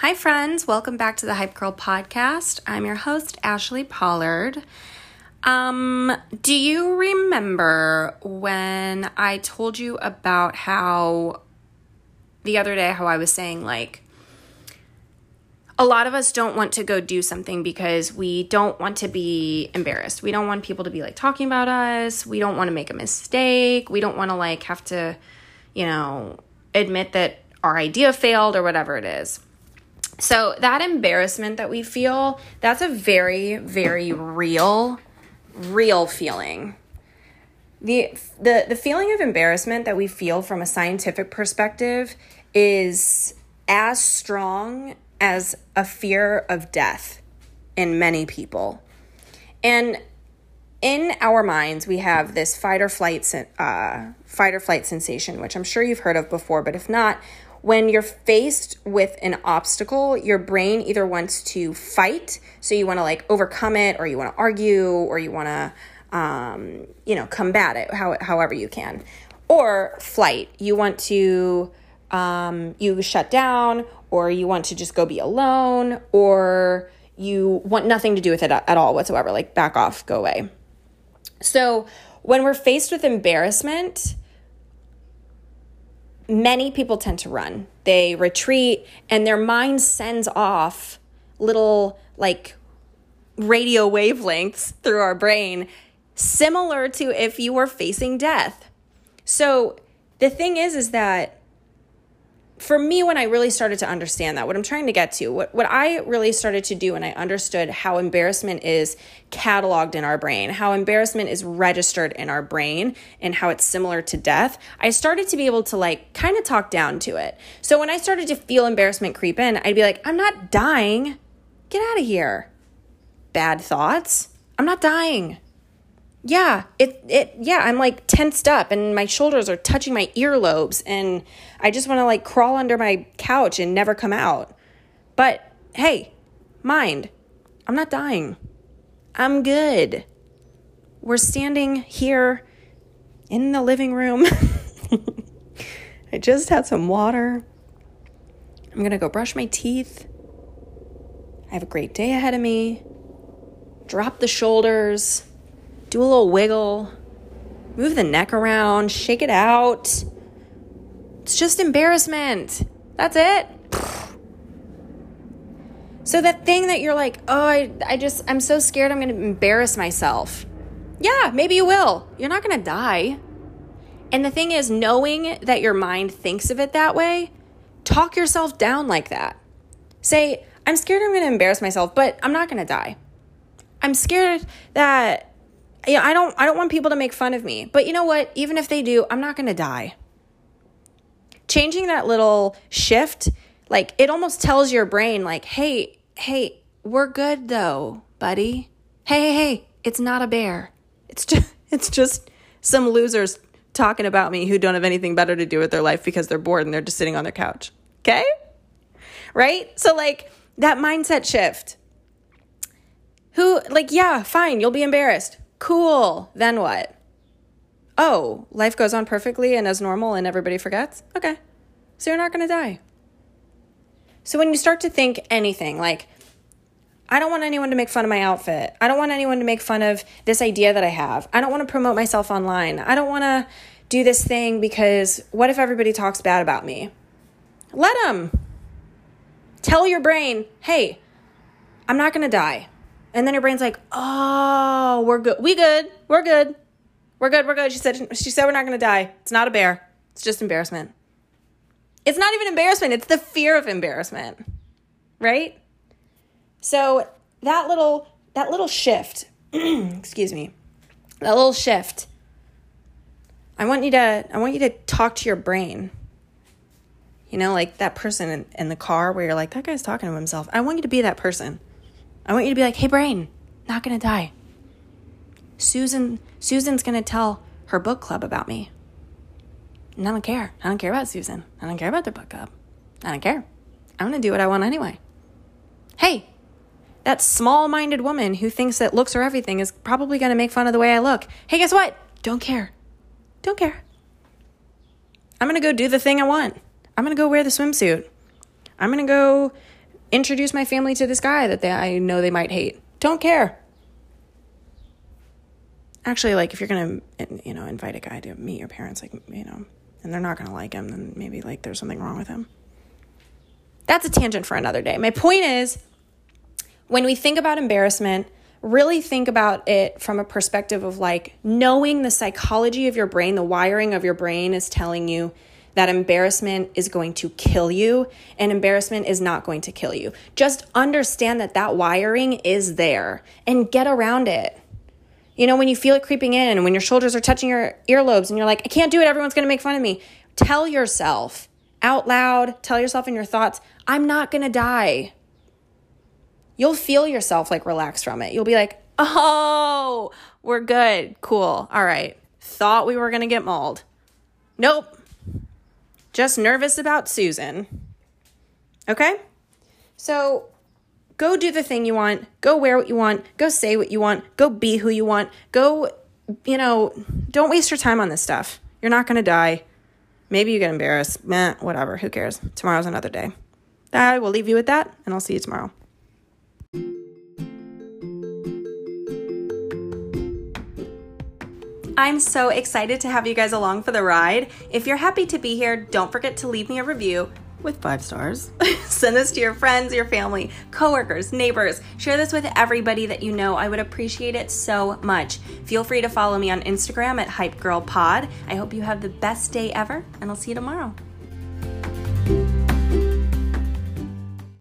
Hi, friends. Welcome back to the Hype Girl podcast. I'm your host, Ashli Pollard. Um, do you remember when I told you about how the other day, how I was saying, like, a lot of us don't want to go do something because we don't want to be embarrassed. We don't want people to be like talking about us. We don't want to make a mistake. We don't want to like have to, you know, admit that our idea failed or whatever it is. So, that embarrassment that we feel, that's a very, very real, real feeling. The, the, the feeling of embarrassment that we feel from a scientific perspective is as strong as a fear of death in many people. And in our minds, we have this fight or flight, uh, fight or flight sensation, which I'm sure you've heard of before, but if not, when you're faced with an obstacle, your brain either wants to fight, so you want to like overcome it, or you want to argue, or you want to, um, you know, combat it how, however you can, or flight. You want to, um, you shut down, or you want to just go be alone, or you want nothing to do with it at all whatsoever, like back off, go away. So when we're faced with embarrassment, many people tend to run. They retreat and their mind sends off little like radio wavelengths through our brain, similar to if you were facing death. So the thing is, is that for me, when I really started to understand that, what I'm trying to get to, what, what I really started to do when I understood how embarrassment is cataloged in our brain, how embarrassment is registered in our brain, and how it's similar to death, I started to be able to like kind of talk down to it. So when I started to feel embarrassment creep in, I'd be like, I'm not dying. Get out of here. Bad thoughts. I'm not dying yeah, it it yeah, I'm like tensed up and my shoulders are touching my earlobes and I just want to like crawl under my couch and never come out. But hey, mind, I'm not dying. I'm good. We're standing here in the living room. I just had some water. I'm going to go brush my teeth. I have a great day ahead of me. Drop the shoulders do a little wiggle, move the neck around, shake it out. It's just embarrassment. That's it. So that thing that you're like, oh, I, I just, I'm so scared I'm going to embarrass myself. Yeah, maybe you will. You're not going to die. And the thing is, knowing that your mind thinks of it that way, talk yourself down like that. Say, I'm scared I'm going to embarrass myself, but I'm not going to die. I'm scared that yeah, I don't I don't want people to make fun of me. But you know what? Even if they do, I'm not going to die. Changing that little shift, like it almost tells your brain like, "Hey, hey, we're good though, buddy. Hey, hey, hey, it's not a bear. It's just it's just some losers talking about me who don't have anything better to do with their life because they're bored and they're just sitting on their couch." Okay? Right? So like that mindset shift. Who like, yeah, fine, you'll be embarrassed Cool. Then what? Oh, life goes on perfectly and as normal and everybody forgets? Okay. So you're not going to die. So when you start to think anything like, I don't want anyone to make fun of my outfit. I don't want anyone to make fun of this idea that I have. I don't want to promote myself online. I don't want to do this thing because what if everybody talks bad about me? Let them. Tell your brain, hey, I'm not going to die. And then your brain's like, "Oh, we're good. We good. We're good. We're good. We're good." She said she said we're not going to die. It's not a bear. It's just embarrassment. It's not even embarrassment. It's the fear of embarrassment. Right? So, that little that little shift, excuse me. That little shift. I want you to I want you to talk to your brain. You know, like that person in, in the car where you're like, that guy's talking to himself. I want you to be that person. I want you to be like, hey, brain, not gonna die. Susan, Susan's gonna tell her book club about me. And I don't care. I don't care about Susan. I don't care about their book club. I don't care. I'm gonna do what I want anyway. Hey, that small minded woman who thinks that looks are everything is probably gonna make fun of the way I look. Hey, guess what? Don't care. Don't care. I'm gonna go do the thing I want. I'm gonna go wear the swimsuit. I'm gonna go introduce my family to this guy that they, I know they might hate. Don't care. Actually, like if you're gonna, you know, invite a guy to meet your parents, like you know, and they're not gonna like him, then maybe like there's something wrong with him. That's a tangent for another day. My point is, when we think about embarrassment, really think about it from a perspective of like knowing the psychology of your brain, the wiring of your brain is telling you that embarrassment is going to kill you and embarrassment is not going to kill you. Just understand that that wiring is there and get around it. You know, when you feel it creeping in and when your shoulders are touching your earlobes and you're like, I can't do it, everyone's gonna make fun of me. Tell yourself out loud, tell yourself in your thoughts, I'm not gonna die. You'll feel yourself like relax from it. You'll be like, oh, we're good, cool, all right. Thought we were gonna get mauled. Nope, just nervous about Susan. Okay? So go do the thing you want, go wear what you want, go say what you want, go be who you want, go, you know, don't waste your time on this stuff. You're not gonna die. Maybe you get embarrassed. Meh, whatever, who cares? Tomorrow's another day. I will leave you with that, and I'll see you tomorrow. I'm so excited to have you guys along for the ride. If you're happy to be here, don't forget to leave me a review with five stars. Send this to your friends, your family, coworkers, neighbors. Share this with everybody that you know. I would appreciate it so much. Feel free to follow me on Instagram at HypeGirlPod. I hope you have the best day ever, and I'll see you tomorrow.